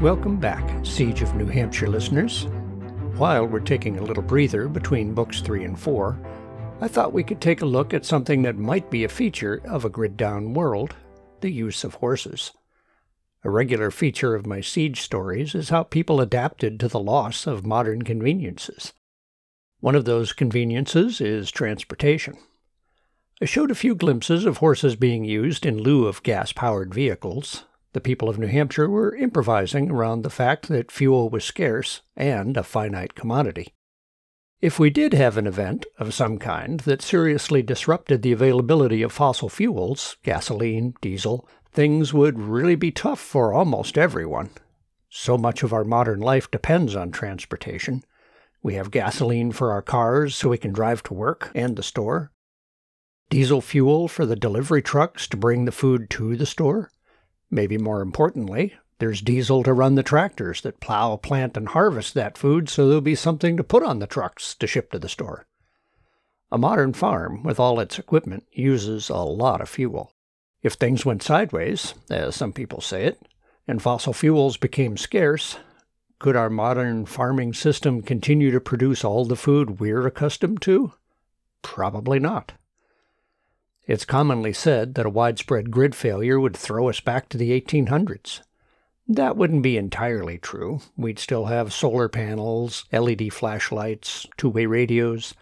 Welcome back, Siege of New Hampshire listeners. While we're taking a little breather between books 3 and 4, I thought we could take a look at something that might be a feature of a grid down world the use of horses. A regular feature of my siege stories is how people adapted to the loss of modern conveniences. One of those conveniences is transportation. I showed a few glimpses of horses being used in lieu of gas powered vehicles. The people of New Hampshire were improvising around the fact that fuel was scarce and a finite commodity. If we did have an event of some kind that seriously disrupted the availability of fossil fuels, gasoline, diesel, things would really be tough for almost everyone. So much of our modern life depends on transportation. We have gasoline for our cars so we can drive to work and the store diesel fuel for the delivery trucks to bring the food to the store. Maybe more importantly, there's diesel to run the tractors that plow, plant, and harvest that food so there'll be something to put on the trucks to ship to the store. A modern farm, with all its equipment, uses a lot of fuel. If things went sideways, as some people say it, and fossil fuels became scarce, could our modern farming system continue to produce all the food we're accustomed to? Probably not. It's commonly said that a widespread grid failure would throw us back to the 1800s. That wouldn't be entirely true. We'd still have solar panels, LED flashlights, two way radios.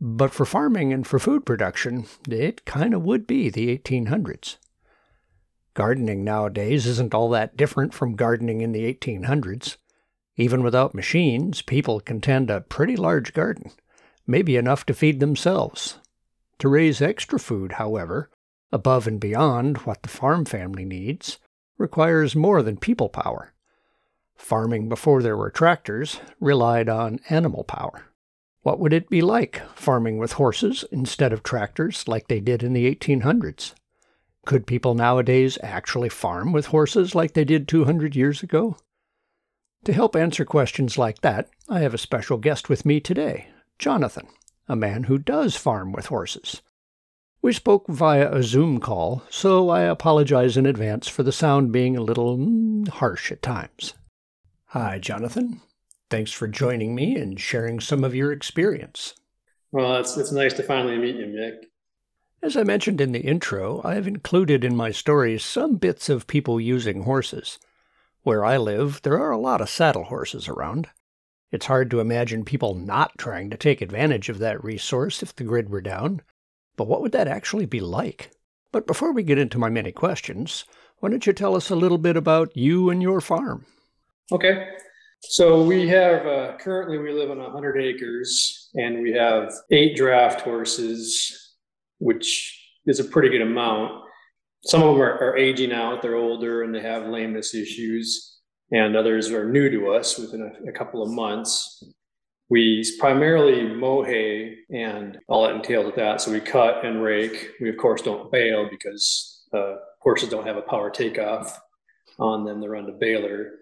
But for farming and for food production, it kind of would be the 1800s. Gardening nowadays isn't all that different from gardening in the 1800s. Even without machines, people can tend a pretty large garden, maybe enough to feed themselves, to raise extra food, however, above and beyond what the farm family needs, requires more than people power. Farming before there were tractors relied on animal power. What would it be like farming with horses instead of tractors like they did in the 1800s? Could people nowadays actually farm with horses like they did 200 years ago? To help answer questions like that, I have a special guest with me today, Jonathan a man who does farm with horses. We spoke via a Zoom call, so I apologize in advance for the sound being a little mm, harsh at times. Hi, Jonathan. Thanks for joining me and sharing some of your experience. Well, it's, it's nice to finally meet you, Mic. As I mentioned in the intro, I have included in my stories some bits of people using horses. Where I live, there are a lot of saddle horses around. It's hard to imagine people not trying to take advantage of that resource if the grid were down. But what would that actually be like? But before we get into my many questions, why don't you tell us a little bit about you and your farm? Okay. So we have uh, currently we live on 100 acres and we have eight draft horses, which is a pretty good amount. Some of them are, are aging out, they're older and they have lameness issues and others are new to us within a, a couple of months. We primarily mow hay and all that entails with that. So we cut and rake. We, of course, don't bale because uh, horses don't have a power takeoff on them. They run the baler.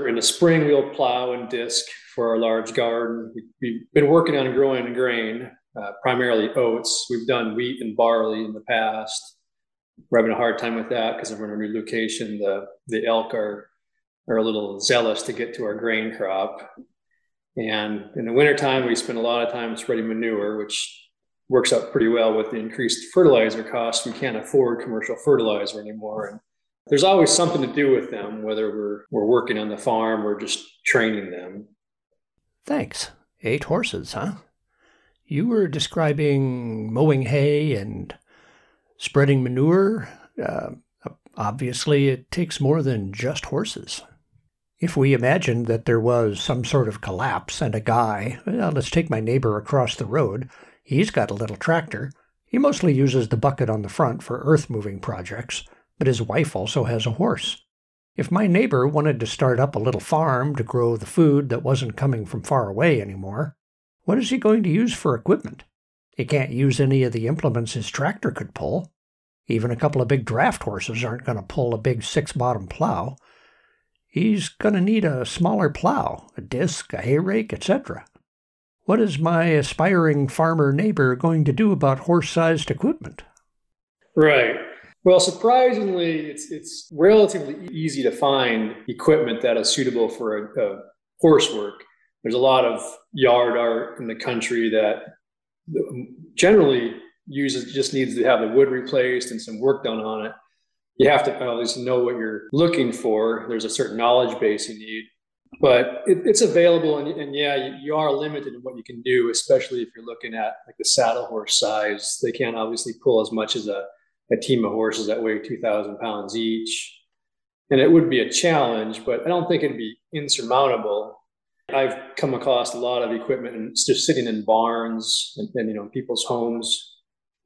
In the spring, we'll plow and disc for our large garden. We've been working on growing grain, uh, primarily oats. We've done wheat and barley in the past. We're having a hard time with that because we're in a new location. The, the elk are are a little zealous to get to our grain crop. And in the wintertime, we spend a lot of time spreading manure, which works out pretty well with the increased fertilizer costs. We can't afford commercial fertilizer anymore. And there's always something to do with them, whether we're, we're working on the farm or just training them. Thanks. Eight horses, huh? You were describing mowing hay and spreading manure. Uh, obviously, it takes more than just horses. If we imagined that there was some sort of collapse and a guy, well, let's take my neighbor across the road, he's got a little tractor. He mostly uses the bucket on the front for earth moving projects, but his wife also has a horse. If my neighbor wanted to start up a little farm to grow the food that wasn't coming from far away anymore, what is he going to use for equipment? He can't use any of the implements his tractor could pull. Even a couple of big draft horses aren't going to pull a big six bottom plow he's going to need a smaller plow, a disc, a hay rake, etc. What is my aspiring farmer neighbor going to do about horse sized equipment? Right. Well, surprisingly, it's it's relatively easy to find equipment that is suitable for a, a horse work. There's a lot of yard art in the country that generally uses just needs to have the wood replaced and some work done on it. You have to obviously know what you're looking for. There's a certain knowledge base you need, but it, it's available. And, and yeah, you, you, are limited in what you can do, especially if you're looking at like the saddle horse size. They can't obviously pull as much as a, a team of horses that weigh 2,000 pounds each. And it would be a challenge, but I don't think it'd be insurmountable. I've come across a lot of equipment and just sitting in barns and, and you know people's homes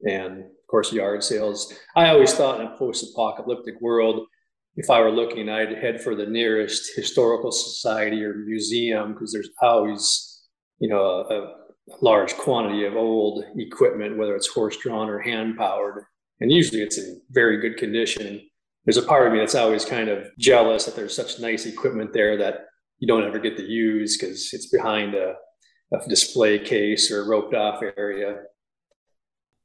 and of course yard sales. I always thought in a post-apocalyptic world, if I were looking, I'd head for the nearest historical society or museum because there's always, you know, a, a, large quantity of old equipment, whether it's horse-drawn or hand-powered, and usually it's in very good condition. There's a part of me that's always kind of jealous that there's such nice equipment there that you don't ever get to use because it's behind a, a display case or a roped off area.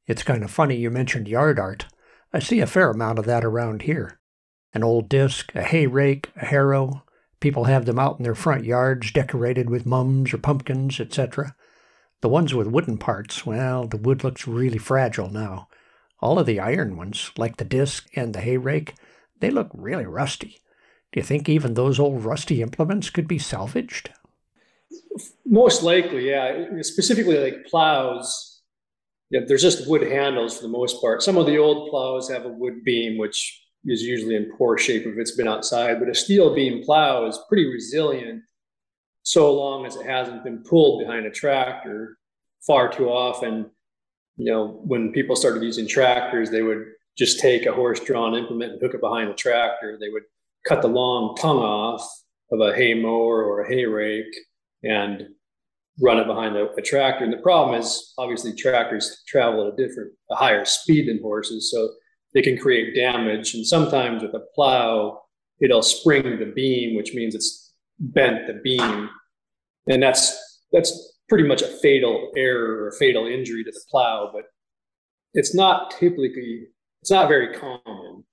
It's kind of funny you mentioned yard art. I see a fair amount of that around here. An old disc, a hay rake, a harrow. People have them out in their front yards decorated with mums or pumpkins, etc. The ones with wooden parts, well, the wood looks really fragile now. All of the iron ones, like the disc and the hay rake, they look really rusty. Do you think even those old rusty implements could be salvaged? Most likely, yeah. Specifically, like plows, yeah, there's just wood handles for the most part. Some of the old plows have a wood beam, which is usually in poor shape if it's been outside, but a steel beam plow is pretty resilient so long as it hasn't been pulled behind a tractor far too often. You know, when people started using tractors, they would just take a horse drawn implement and hook it behind the tractor. They would cut the long tongue off of a hay mower or a hay rake and run it behind a, a, tractor. And the problem is obviously tractors travel at a different, a higher speed than horses. So they can create damage. And sometimes with a plow, it'll spring the beam, which means it's bent the beam. And that's, that's pretty much a fatal error or a fatal injury to the plow, but it's not typically, it's not very common.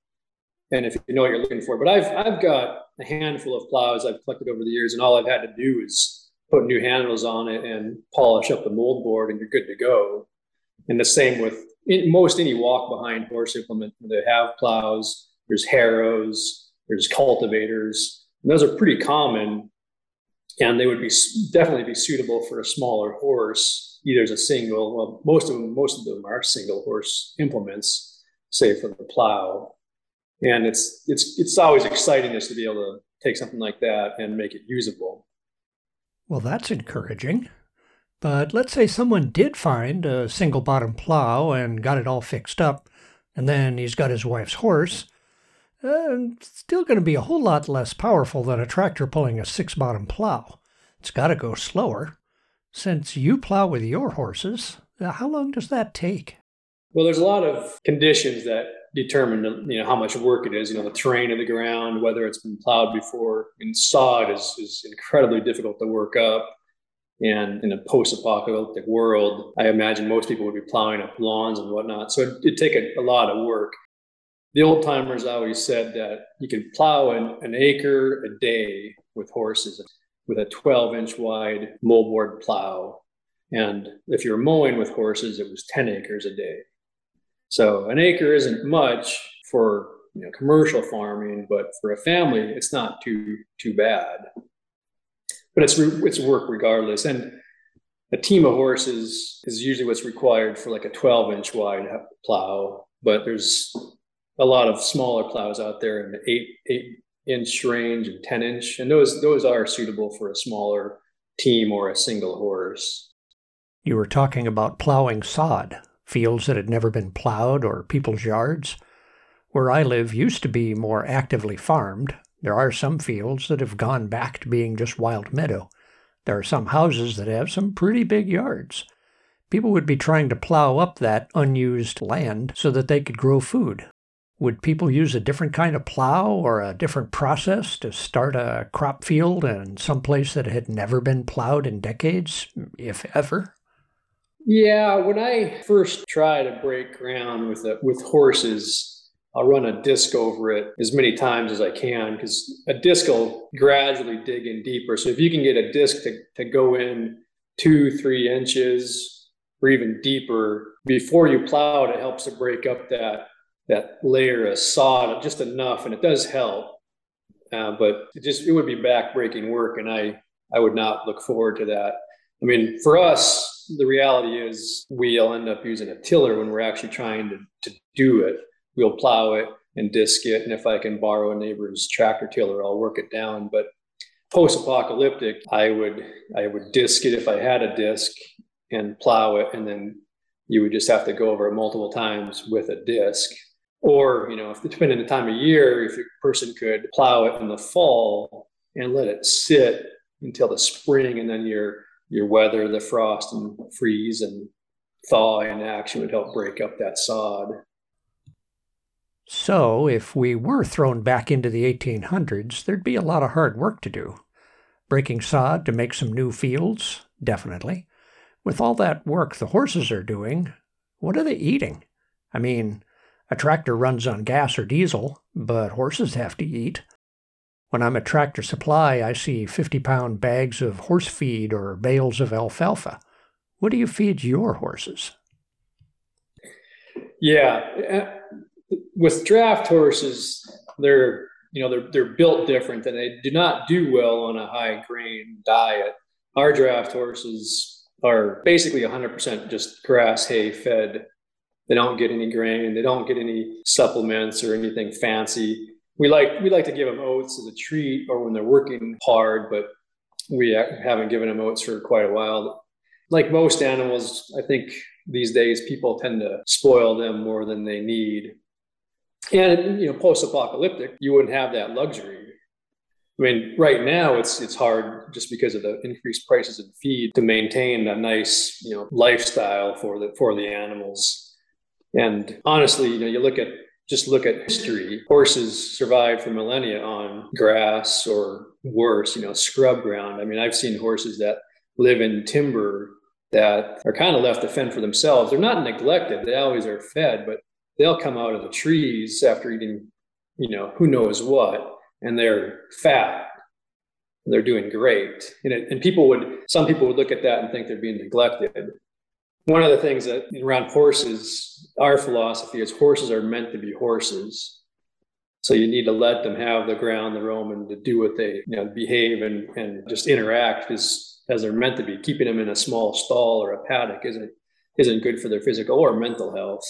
And if you know what you're looking for, but I've, I've got a handful of plows I've collected over the years and all I've had to do is put new handles on it and polish up the mold board and you're good to go. And the same with most any walk behind horse implement they have plows, there's harrows, there's cultivators, and those are pretty common. And they would be definitely be suitable for a smaller horse, either as a single. Well, most of them, most of them are single horse implements, say for the plow. And it's it's it's always exciting just to be able to take something like that and make it usable. Well, that's encouraging. But let's say someone did find a single bottom plow and got it all fixed up, and then he's got his wife's horse. Uh, still going to be a whole lot less powerful than a tractor pulling a six bottom plow. It's got to go slower. Since you plow with your horses, how long does that take? Well, there's a lot of conditions that determine you know how much work it is. You know, the terrain of the ground, whether it's been plowed before. And sod is is incredibly difficult to work up. And in a post-apocalyptic world, I imagine most people would be plowing up lawns and whatnot. So it'd, it'd take a, a, lot of work. The old timers always said that you could plow an, an acre a day with horses with a 12 inch wide moldboard plow. And if you're mowing with horses, it was 10 acres a day. So an acre isn't much for you know commercial farming, but for a family, it's not too too bad. But it's it's work regardless, and a team of horses is usually what's required for like a 12 inch wide plow. But there's a lot of smaller plows out there in the eight eight inch range and 10 inch, and those those are suitable for a smaller team or a single horse. You were talking about plowing sod fields that had never been plowed or people's yards. Where I live used to be more actively farmed. There are some fields that have gone back to being just wild meadow. There are some houses that have some pretty big yards. People would be trying to plow up that unused land so that they could grow food. Would people use a different kind of plow or a different process to start a crop field in some place that had never been plowed in decades, if ever? Yeah, when I first try to break ground with the, with horses, I'll run a disc over it as many times as I can because a disc will gradually dig in deeper. So if you can get a disc to, to go in two, three inches or even deeper before you plow it, it helps to break up that that layer of sod just enough, and it does help. Uh, but it just it would be backbreaking work, and I I would not look forward to that. I mean, for us, the reality is we'll end up using a tiller when we're actually trying to, to do it. We'll plow it and disc it, and if I can borrow a neighbor's tractor tiller, I'll work it down. But post-apocalyptic, I would I would disc it if I had a disc and plow it, and then you would just have to go over it multiple times with a disc. Or, you know, if depending on the time of year, if a person could plow it in the fall and let it sit until the spring, and then your your weather, the frost and freeze and thaw in action would help break up that sod. So, if we were thrown back into the 1800s, there'd be a lot of hard work to do. Breaking sod to make some new fields? Definitely. With all that work the horses are doing, what are they eating? I mean, a tractor runs on gas or diesel, but horses have to eat. When I'm at Tractor Supply, I see 50 pound bags of horse feed or bales of alfalfa. What do you feed your horses? Yeah, uh, with draft horses, they're you know they're they're built different and they do not do well on a high grain diet. Our draft horses are basically 100% just grass hay fed. They don't get any grain, they don't get any supplements or anything fancy we like we like to give them oats as a treat or when they're working hard, but we haven't given them oats for quite a while. Like most animals, I think these days people tend to spoil them more than they need. And you know, post-apocalyptic, you wouldn't have that luxury. I mean, right now it's it's hard just because of the increased prices of feed to maintain a nice, you know, lifestyle for the for the animals. And honestly, you know, you look at just look at history. Horses survived for millennia on grass or worse, you know, scrub ground. I mean, I've seen horses that live in timber that are kind of left to fend for themselves. They're not neglected, they always are fed, but they'll come out of the trees after eating, you know, who knows what, and they're fat. They're doing great. And, it, and people would, some people would look at that and think they're being neglected. One of the things that around horses, our philosophy is horses are meant to be horses. So you need to let them have the ground, the roam, and to do what they you know behave and, and just interact as as they're meant to be. Keeping them in a small stall or a paddock isn't isn't good for their physical or mental health.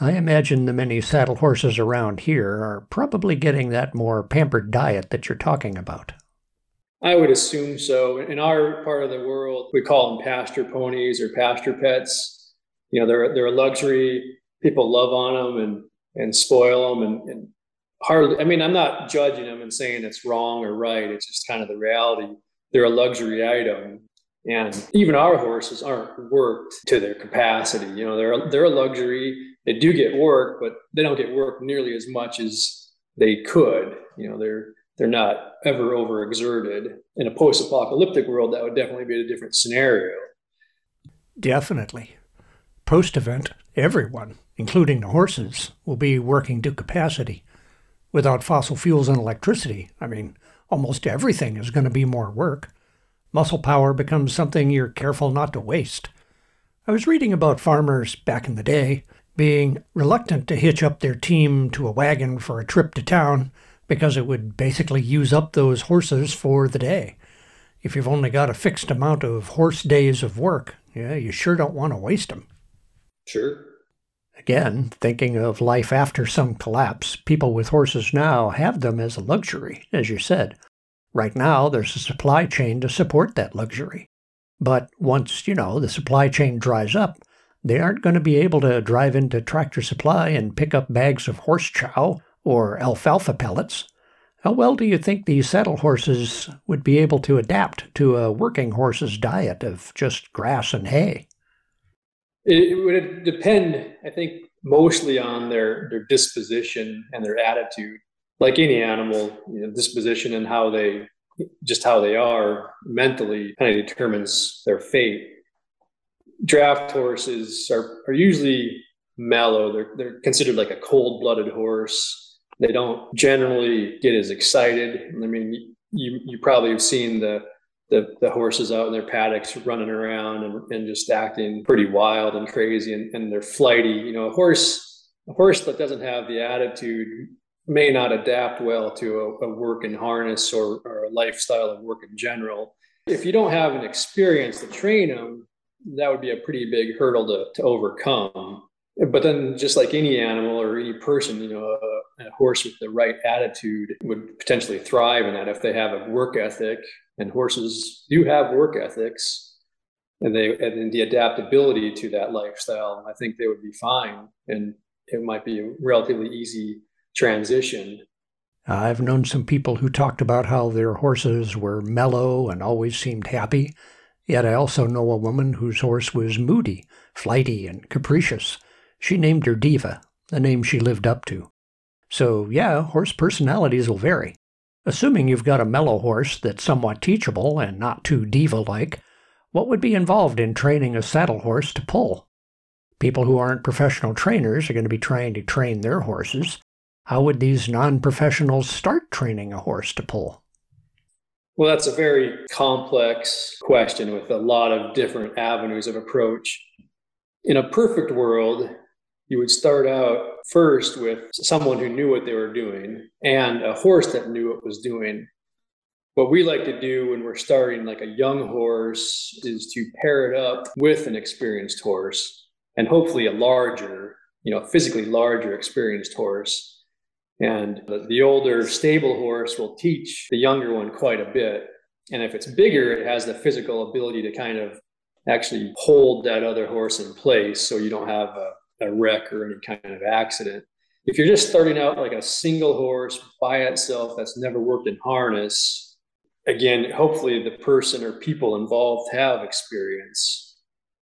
I imagine the many saddle horses around here are probably getting that more pampered diet that you're talking about. I would assume so. In our part of the world, we call them pasture ponies or pasture pets. You know, they're they're a luxury. People love on them and and spoil them and, and hardly. I mean, I'm not judging them and saying it's wrong or right. It's just kind of the reality. They're a luxury item, and even our horses aren't worked to their capacity. You know, they're they're a luxury. They do get work, but they don't get work nearly as much as they could. You know, they're they're not ever overexerted. In a post apocalyptic world, that would definitely be a different scenario. Definitely. Post event, everyone, including the horses, will be working to capacity. Without fossil fuels and electricity, I mean, almost everything is going to be more work. Muscle power becomes something you're careful not to waste. I was reading about farmers back in the day being reluctant to hitch up their team to a wagon for a trip to town because it would basically use up those horses for the day. If you've only got a fixed amount of horse days of work, yeah, you sure don't want to waste them. Sure. Again, thinking of life after some collapse, people with horses now have them as a luxury, as you said. Right now, there's a supply chain to support that luxury. But once, you know, the supply chain dries up, they aren't going to be able to drive into Tractor Supply and pick up bags of horse chow or alfalfa pellets, how well do you think these saddle horses would be able to adapt to a working horse's diet of just grass and hay? It, would depend, I think, mostly on their, their disposition and their attitude. Like any animal, you know, disposition and how they just how they are mentally kind of determines their fate. Draft horses are, are usually mellow. They're they're considered like a cold blooded horse. They don't generally get as excited. I mean, you you probably have seen the the, the horses out in their paddocks running around and, and just acting pretty wild and crazy and, and they're flighty. You know, a horse a horse that doesn't have the attitude may not adapt well to a, a work in harness or, or a lifestyle of work in general. If you don't have an experience to train them, that would be a pretty big hurdle to, to overcome. But then, just like any animal or any person, you know, a, a, horse with the right attitude would potentially thrive in that if they have a work ethic. And horses do have work ethics, and they and the adaptability to that lifestyle. I think they would be fine, and it might be a relatively easy transition. I've known some people who talked about how their horses were mellow and always seemed happy. Yet I also know a woman whose horse was moody, flighty, and capricious. She named her Diva, a name she lived up to. So, yeah, horse personalities will vary. Assuming you've got a mellow horse that's somewhat teachable and not too diva like, what would be involved in training a saddle horse to pull? People who aren't professional trainers are going to be trying to train their horses. How would these non professionals start training a horse to pull? Well, that's a very complex question with a lot of different avenues of approach. In a perfect world, you would start out first with someone who knew what they were doing and a horse that knew what was doing. What we like to do when we're starting like a young horse is to pair it up with an experienced horse and hopefully a larger, you know, physically larger experienced horse. And the, older stable horse will teach the younger one quite a bit. And if it's bigger, it has the physical ability to kind of actually hold that other horse in place so you don't have a a wreck or any kind of accident. If you're just starting out like a single horse by itself that's never worked in harness, again, hopefully the person or people involved have experience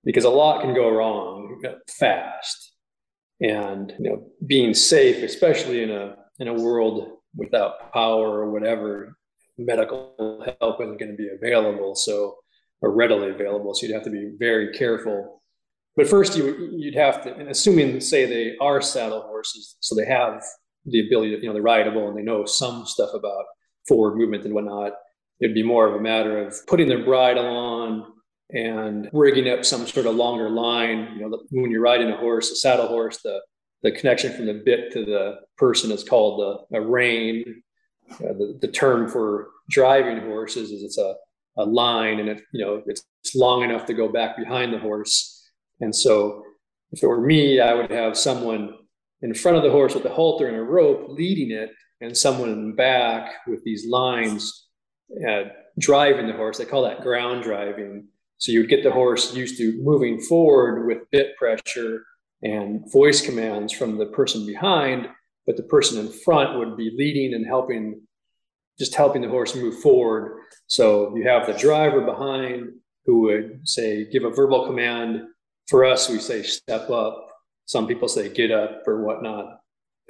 because a lot can go wrong fast. And you know, being safe, especially in a in a world without power or whatever, medical help isn't going to be available. So or readily available. So you'd have to be very careful but first, you you'd have to, and assuming say they are saddle horses, so they have the ability to, you know, they're rideable and they know some stuff about forward movement and whatnot. It'd be more of a matter of putting their bridle on and rigging up some sort of longer line. You know, when you're riding a horse, a saddle horse, the the connection from the bit to the person is called the, a rein. Uh, the, the term for driving horses is it's a, a line and it you know it's, it's long enough to go back behind the horse and so if it were me, I would have someone in front of the horse with a halter and a rope leading it, and someone in the back with these lines uh, driving the horse. They call that ground driving. So you would get the horse used to moving forward with bit pressure and voice commands from the person behind, but the person in front would be leading and helping, just helping the horse move forward. So you have the driver behind who would say, give a verbal command for us, we say step up. Some people say get up or whatnot.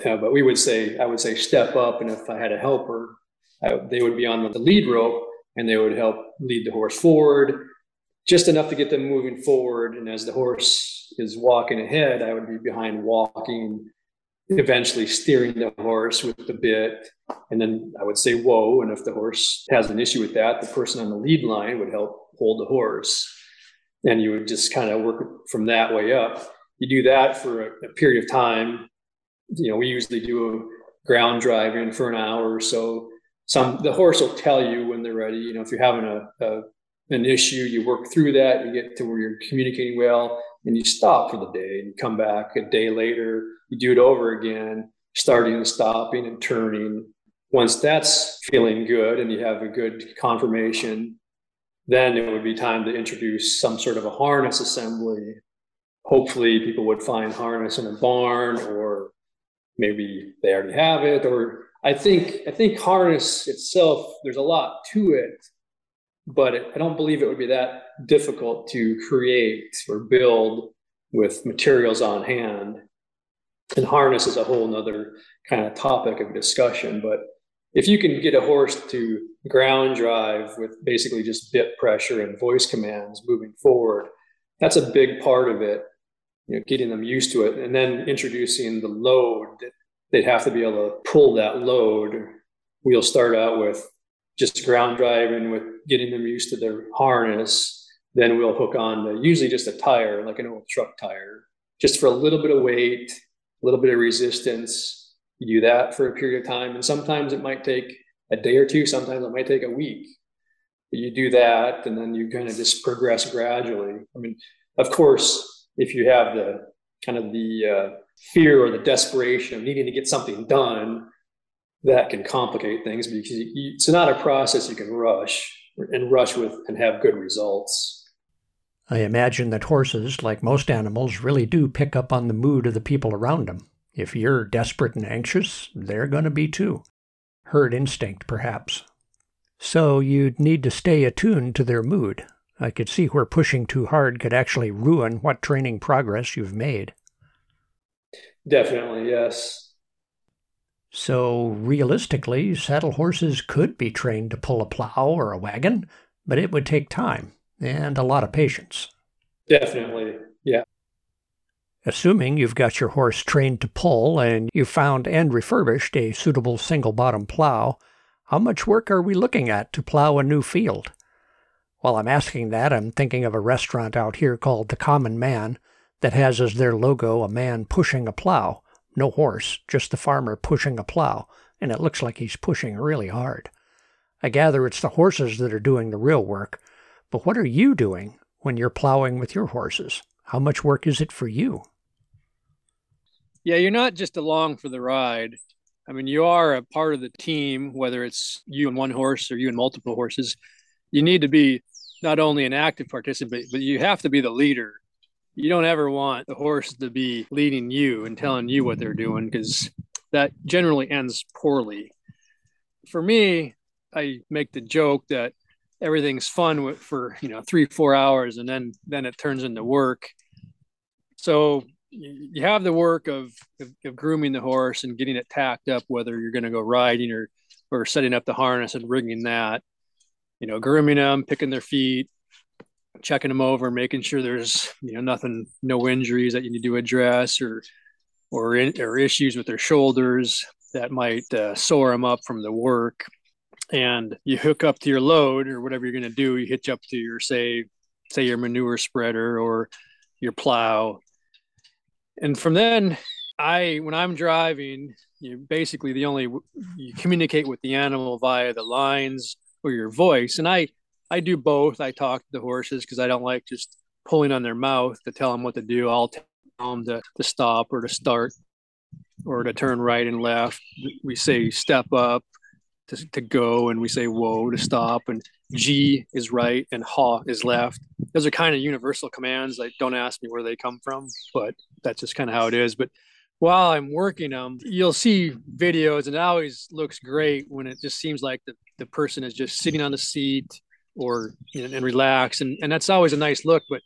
Uh, but we would say, I would say step up. And if I had a helper, I, they would be on the lead rope and they would help lead the horse forward, just enough to get them moving forward. And as the horse is walking ahead, I would be behind walking, eventually steering the horse with the bit. And then I would say, whoa. And if the horse has an issue with that, the person on the lead line would help hold the horse and you would just kind of work from that way up. You do that for a, a period of time. You know, we usually do a ground drive driving for an hour or so. Some the horse will tell you when they're ready. You know, if you're having a, a an issue, you work through that, you get to where you're communicating well, and you stop for the day and you come back a day later, you do it over again, starting and stopping and turning. Once that's feeling good and you have a good confirmation, then it would be time to introduce some sort of a harness assembly. Hopefully, people would find harness in a barn, or maybe they already have it. Or I think I think harness itself, there's a lot to it, but I don't believe it would be that difficult to create or build with materials on hand. And harness is a whole nother kind of topic of discussion, but if you can get a horse to ground drive with basically just bit pressure and voice commands moving forward, that's a big part of it. you know, getting them used to it, and then introducing the load. That they'd have to be able to pull that load. We'll start out with just ground driving with getting them used to their harness. Then we'll hook on the, usually just a tire, like an old truck tire, just for a little bit of weight, a little bit of resistance. You do that for a period of time, and sometimes it might take a day or two. Sometimes it might take a week. But you do that, and then you kind of just progress gradually. I mean, of course, if you have the kind of the uh, fear or the desperation of needing to get something done, that can complicate things because you, it's not a process you can rush and rush with and have good results. I imagine that horses, like most animals, really do pick up on the mood of the people around them. If you're desperate and anxious, they're going to be too. Herd instinct, perhaps. So you'd need to stay attuned to their mood. I could see where pushing too hard could actually ruin what training progress you've made. Definitely, yes. So, realistically, saddle horses could be trained to pull a plow or a wagon, but it would take time and a lot of patience. Definitely, yeah. Assuming you've got your horse trained to pull and you've found and refurbished a suitable single bottom plow, how much work are we looking at to plow a new field? While I'm asking that, I'm thinking of a restaurant out here called The Common Man that has as their logo a man pushing a plow. No horse, just the farmer pushing a plow, and it looks like he's pushing really hard. I gather it's the horses that are doing the real work, but what are you doing when you're plowing with your horses? How much work is it for you? Yeah, you're not just along for the ride. I mean, you are a part of the team, whether it's you and one horse or you and multiple horses. You need to be not only an active participant, but you have to be the leader you don't ever want the horse to be leading you and telling you what they're doing because that generally ends poorly. For me, I make the joke that everything's fun for you know three four hours and then then it turns into work. So you have the work of, of, of grooming the horse and getting it tacked up, whether you're going to go riding or or setting up the harness and rigging that. You know, grooming them, picking their feet, checking them over, making sure there's you know nothing, no injuries that you need to address or or in, or issues with their shoulders that might uh, sore them up from the work. And you hook up to your load or whatever you're going to do. You hitch up to your say say your manure spreader or your plow, and from then I when I'm driving, you basically the only you communicate with the animal via the lines or your voice, and I I do both. I talk to the horses because I don't like just pulling on their mouth to tell them what to do. I'll tell them to, to stop or to start or to turn right and left. We say step up to, to go, and we say whoa to stop, and gee is right and haw is left. Those are kind of universal commands. Like, don't ask me where they come from, but that's just kind of how it is. But while I'm working them, you'll see videos, and it always looks great when it just seems like the, the person is just sitting on the seat or know, and relax and, and that's always a nice look but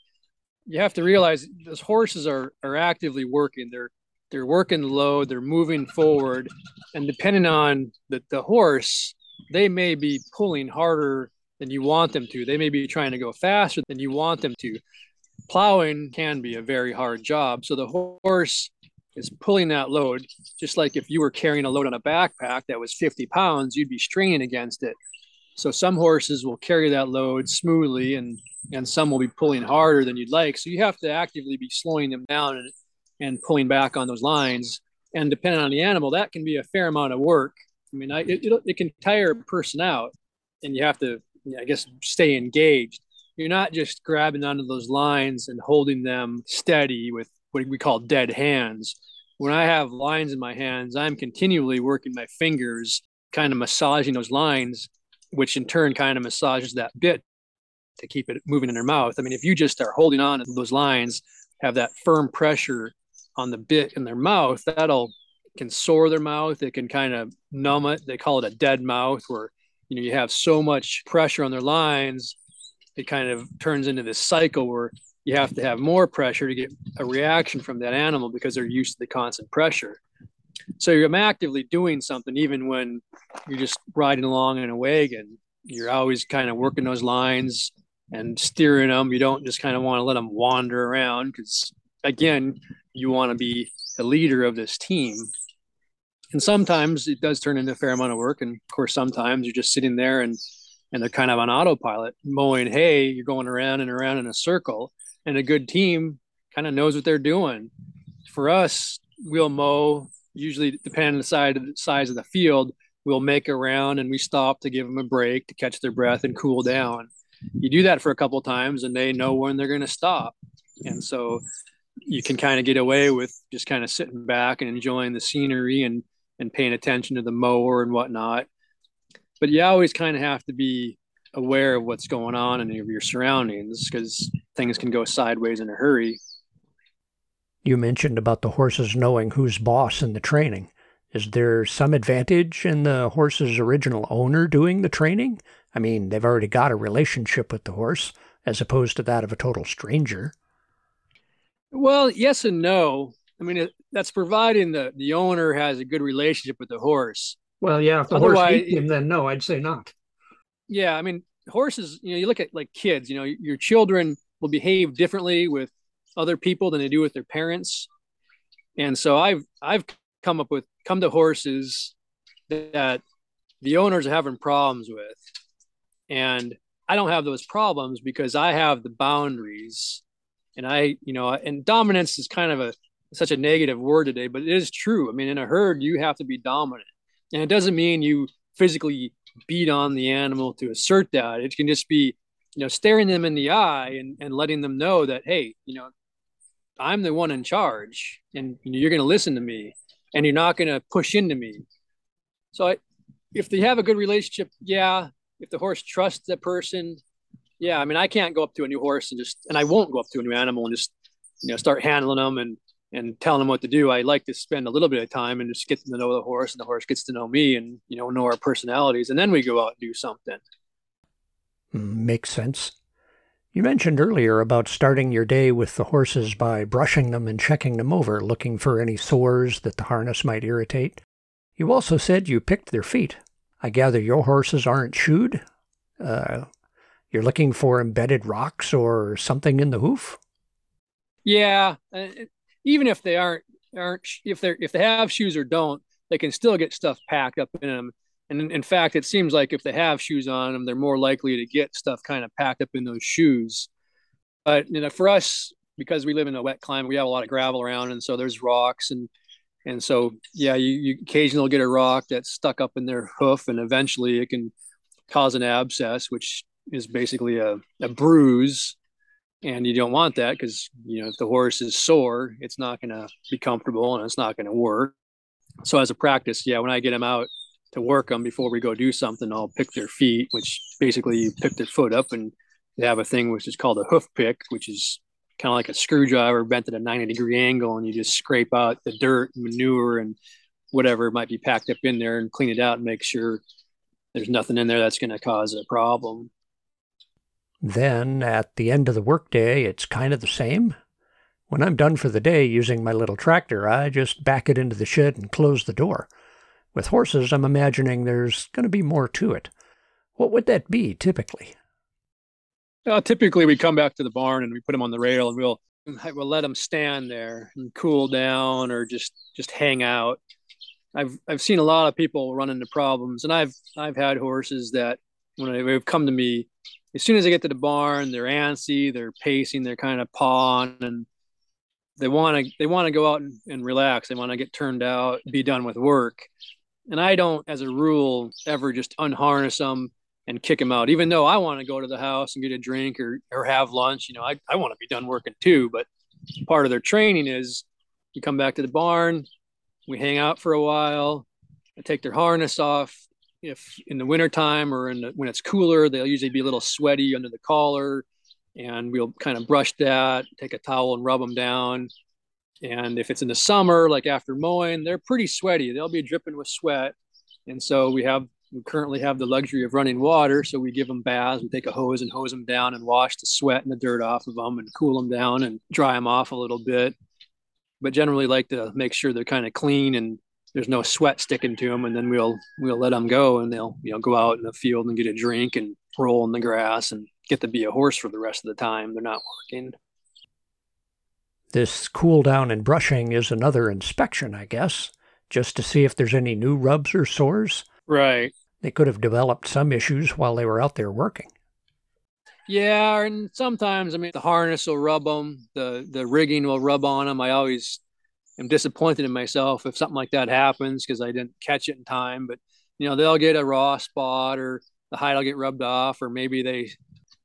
you have to realize those horses are are actively working they're they're working the load they're moving forward and depending on the, the horse they may be pulling harder than you want them to. They may be trying to go faster than you want them to. Plowing can be a very hard job. So the horse is pulling that load just like if you were carrying a load on a backpack that was 50 pounds you'd be straining against it. So some horses will carry that load smoothly and and some will be pulling harder than you'd like. So you have to actively be slowing them down and, and pulling back on those lines. And depending on the animal, that can be a fair amount of work. I mean, I, it, it can tire a person out and you have to, I guess, stay engaged. You're not just grabbing onto those lines and holding them steady with what we call dead hands. When I have lines in my hands, I'm continually working my fingers, kind of massaging those lines which in turn kind of massages that bit to keep it moving in their mouth. I mean, if you just are holding on to those lines, have that firm pressure on the bit in their mouth, that'll can sore their mouth. It can kind of numb it. They call it a dead mouth, where you know you have so much pressure on their lines, it kind of turns into this cycle where you have to have more pressure to get a reaction from that animal because they're used to the constant pressure. So you're actively doing something even when you're just riding along in a wagon. You're always kind of working those lines and steering them. You don't just kind of want to let them wander around because again, you want to be the leader of this team. And sometimes it does turn into a fair amount of work. And of course, sometimes you're just sitting there and and they're kind of on autopilot, mowing hay. You're going around and around in a circle. And a good team kind of knows what they're doing. For us, we'll mow usually depending on the size of the size of the field. We'll make a round and we stop to give them a break to catch their breath and cool down. You do that for a couple times and they know when they're going to stop. And so you can kind of get away with just kind of sitting back and enjoying the scenery and and paying attention to the mower and whatnot. But you always kind of have to be aware of what's going on and of your surroundings because things can go sideways in a hurry. You mentioned about the horses knowing who's boss in the training. Is there some advantage in the horse's original owner doing the training? I mean, they've already got a relationship with the horse as opposed to that of a total stranger. Well, yes and no. I mean, it, that's providing the the owner has a good relationship with the horse. Well, yeah, if the Otherwise, horse hates him, then no, I'd say not. Yeah, I mean, horses. You know, you look at like kids. You know, your children will behave differently with other people than they do with their parents, and so I've I've come up with come to horses that the owners are having problems with, and I don't have those problems because I have the boundaries and I, you know, and dominance is kind of a such a negative word today, but it is true. I mean, in a herd, you have to be dominant, and it doesn't mean you physically beat on the animal to assert that. It can just be, you know, staring them in the eye and, and letting them know that, hey, you know, I'm the one in charge, and you're going to listen to me, and you're not going to push into me. So, I, if they have a good relationship, yeah. If the horse trusts the person, yeah, I mean, I can't go up to a new horse and just, and I won't go up to a new animal and just, you know, start handling them and and telling them what to do. I like to spend a little bit of time and just get them to know the horse, and the horse gets to know me, and you know, know our personalities, and then we go out and do something. Hmm, makes sense. You mentioned earlier about starting your day with the horses by brushing them and checking them over, looking for any sores that the harness might irritate. You also said you picked their feet. I gather your horses aren't shoed? Uh, you're looking for embedded rocks or something in the hoof? Yeah, uh, even if they aren't aren't if they're if they have shoes or don't, they can still get stuff packed up in them. And in, in fact, it seems like if they have shoes on them, they're more likely to get stuff kind of packed up in those shoes. But you know, for us, because we live in a wet climate, we have a lot of gravel around, and so there's rocks and and so yeah, you, you occasionally get a rock that's stuck up in their hoof, and eventually it can cause an abscess, which is basically a, a bruise and you don't want that because you know if the horse is sore it's not going to be comfortable and it's not going to work. So as a practice yeah when i get them out to work them before we go do something i'll pick their feet which basically you pick their foot up and they have a thing which is called a hoof pick which is kind of like a screwdriver bent at a 90 degree angle and you just scrape out the dirt manure and whatever might be packed up in there and clean it out and make sure there's nothing in there that's going to cause a problem then, at the end of the workday, it's kind of the same. When I'm done for the day using my little tractor, I just back it into the shed and close the door. With horses, I'm imagining there's going to be more to it. What would that be typically? Uh, typically, we come back to the barn and we put them on the rail and we'll we'll let them stand there and cool down or just just hang out. I've I've seen a lot of people run into problems, and I've I've had horses that when they've come to me as soon as they get to the barn, they're antsy, they're pacing, they're kind of pawing, and they want to they want to go out and, and relax. They want to get turned out, be done with work. And I don't, as a rule, ever just unharness them and kick them out. Even though I want to go to the house and get a drink or or have lunch, you know, I, I want to be done working too. But part of their training is you come back to the barn, we hang out for a while, I take their harness off, if in the wintertime or in the, when it's cooler, they'll usually be a little sweaty under the collar. And we'll kind of brush that, take a towel and rub them down. And if it's in the summer, like after mowing, they're pretty sweaty. They'll be dripping with sweat. And so we have we currently have the luxury of running water. So we give them baths. We take a hose and hose them down and wash the sweat and the dirt off of them and cool them down and dry them off a little bit. But generally, like to make sure they're kind of clean and there's no sweat sticking to them and then we'll we'll let them go and they'll you know go out in the field and get a drink and roll in the grass and get to be a horse for the rest of the time they're not working This cool down and brushing is another inspection, I guess, just to see if there's any new rubs or sores. Right. They could have developed some issues while they were out there working. Yeah, and sometimes I mean the harness will rub them, the the rigging will rub on them. I always am disappointed in myself if something like that happens because I didn't catch it in time. But you know they'll get a raw spot or the hide will get rubbed off, or maybe they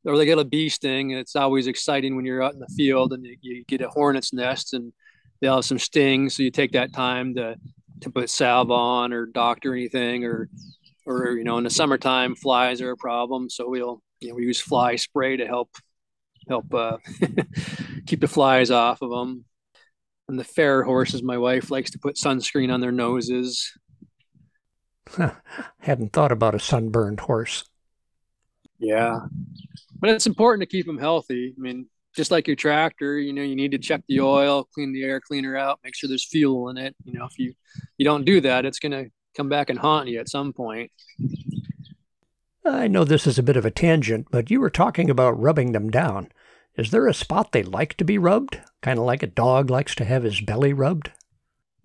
or they get a bee sting. And it's always exciting when you're out in the field and you, you get a hornet's nest and they'll have some stings. So you take that time to to put salve on or doctor anything or or you know in the summertime flies are a problem so we'll you know we use fly spray to help help uh, keep the flies off of them and the fair horses my wife likes to put sunscreen on their noses. Huh. hadn't thought about a sunburned horse. Yeah. But it's important to keep them healthy. I mean just like your tractor you know you need to check the oil clean the air cleaner out make sure there's fuel in it. You know if you you don't do that it's going to come back and haunt you at some point. I know this is a bit of a tangent, but you were talking about rubbing them down. Is there a spot they like to be rubbed? Kind of like a dog likes to have his belly rubbed?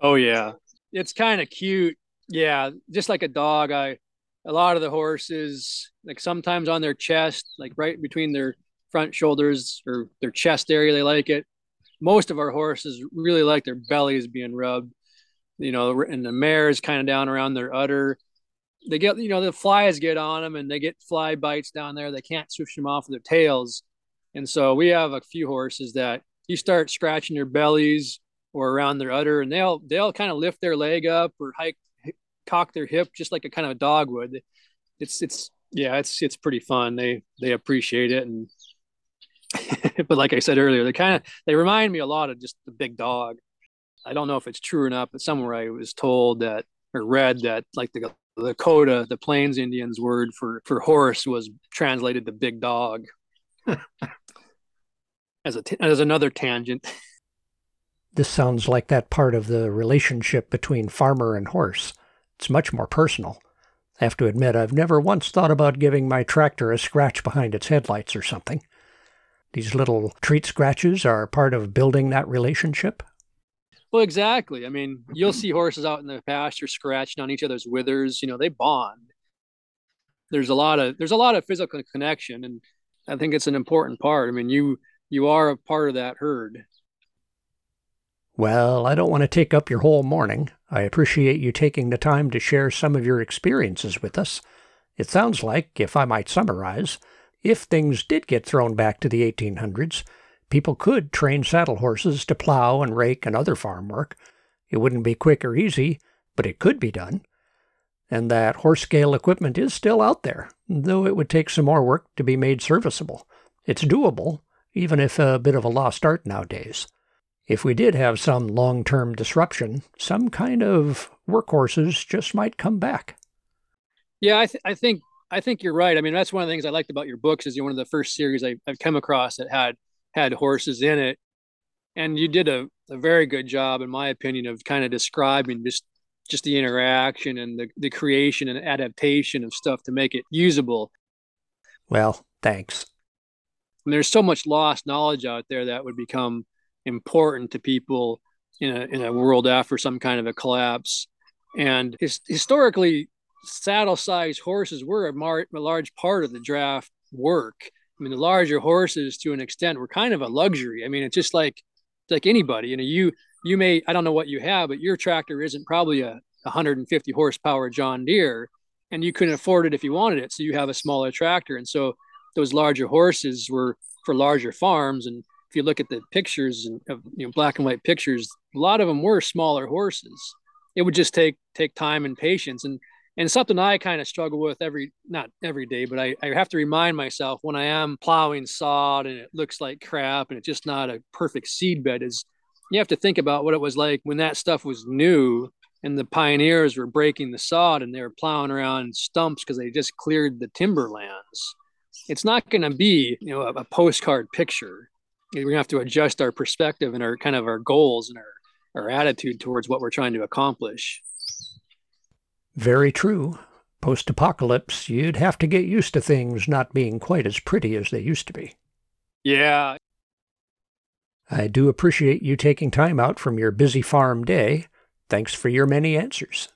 Oh yeah. It's kind of cute. Yeah, just like a dog, I a lot of the horses like sometimes on their chest, like right between their front shoulders or their chest area they like it. Most of our horses really like their bellies being rubbed. You know, and the mare is kind of down around their udder they get you know the flies get on them and they get fly bites down there they can't swish them off with their tails and so we have a few horses that you start scratching their bellies or around their udder and they'll they'll kind of lift their leg up or hike cock their hip just like a kind of a dog would. It's it's yeah it's it's pretty fun. They they appreciate it and but like i said earlier they kind of they remind me a lot of just the big dog. I don't know if it's true or not but somewhere i was told that or read that like the Lakota, the Plains Indians word for for horse was translated to big dog. as a as another tangent. This sounds like that part of the relationship between farmer and horse. It's much more personal. I have to admit, I've never once thought about giving my tractor a scratch behind its headlights or something. These little treat scratches are part of building that relationship. Well, exactly. I mean, you'll see horses out in the pasture scratching on each other's withers. You know, they bond. There's a lot of there's a lot of physical connection, and I think it's an important part. I mean, you you are a part of that herd. Well, I don't want to take up your whole morning. I appreciate you taking the time to share some of your experiences with us. It sounds like, if I might summarize, if things did get thrown back to the 1800s, People could train saddle horses to plow and rake and other farm work. It wouldn't be quick or easy, but it could be done. And that horse scale equipment is still out there, though it would take some more work to be made serviceable. It's doable, even if a bit of a lost art nowadays. If we did have some long term disruption, some kind of workhorses just might come back. Yeah, I, th- I think I think you're right. I mean, that's one of the things I liked about your books is you're one of the first series I, have come across that had had horses in it. And you did a, a very good job, in my opinion, of kind of describing just just the interaction and the, the creation and adaptation of stuff to make it usable. Well, thanks. And there's so much lost knowledge out there that would become important to people in a in a world after some kind of a collapse. And his, historically, saddle sized horses were a, mar- a large part of the draft work. I mean, the larger horses to an extent were kind of a luxury. I mean, it's just like like anybody. You know, you you may I don't know what you have, but your tractor isn't probably a 150 horsepower John Deere, and you couldn't afford it if you wanted it. So you have a smaller tractor, and so those larger horses were for larger farms. And if you look at the pictures and of you know black and white pictures, a lot of them were smaller horses. It would just take take time and patience. And and something I kind of struggle with every not every day, but I, I have to remind myself when I am plowing sod and it looks like crap and it's just not a perfect seed bed is you have to think about what it was like when that stuff was new and the pioneers were breaking the sod and they were plowing around stumps because they just cleared the timberlands. It's not going to be, you know, a, a postcard picture. We're going to have to adjust our perspective and our kind of our goals and our, our attitude towards what we're trying to accomplish. Very true. Post apocalypse, you'd have to get used to things not being quite as pretty as they used to be. Yeah. I do appreciate you taking time out from your busy farm day. Thanks for your many answers.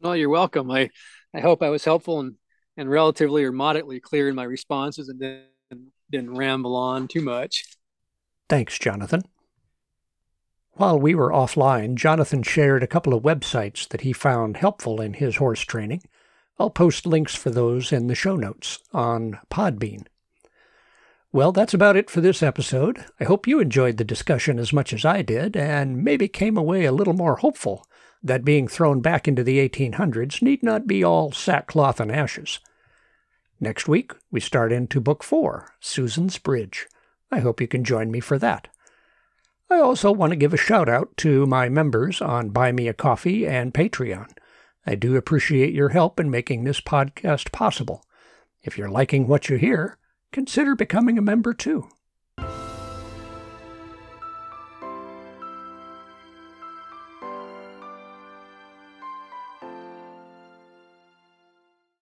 Well, you're welcome. I, I hope I was helpful and, and relatively or moderately clear in my responses and didn't, didn't ramble on too much. Thanks, Jonathan. While we were offline, Jonathan shared a couple of websites that he found helpful in his horse training. I'll post links for those in the show notes on Podbean. Well, that's about it for this episode. I hope you enjoyed the discussion as much as I did, and maybe came away a little more hopeful that being thrown back into the 1800s need not be all sackcloth and ashes. Next week, we start into Book 4, Susan's Bridge. I hope you can join me for that. I also want to give a shout out to my members on Buy Me a Coffee and Patreon. I do appreciate your help in making this podcast possible. If you're liking what you hear, consider becoming a member too.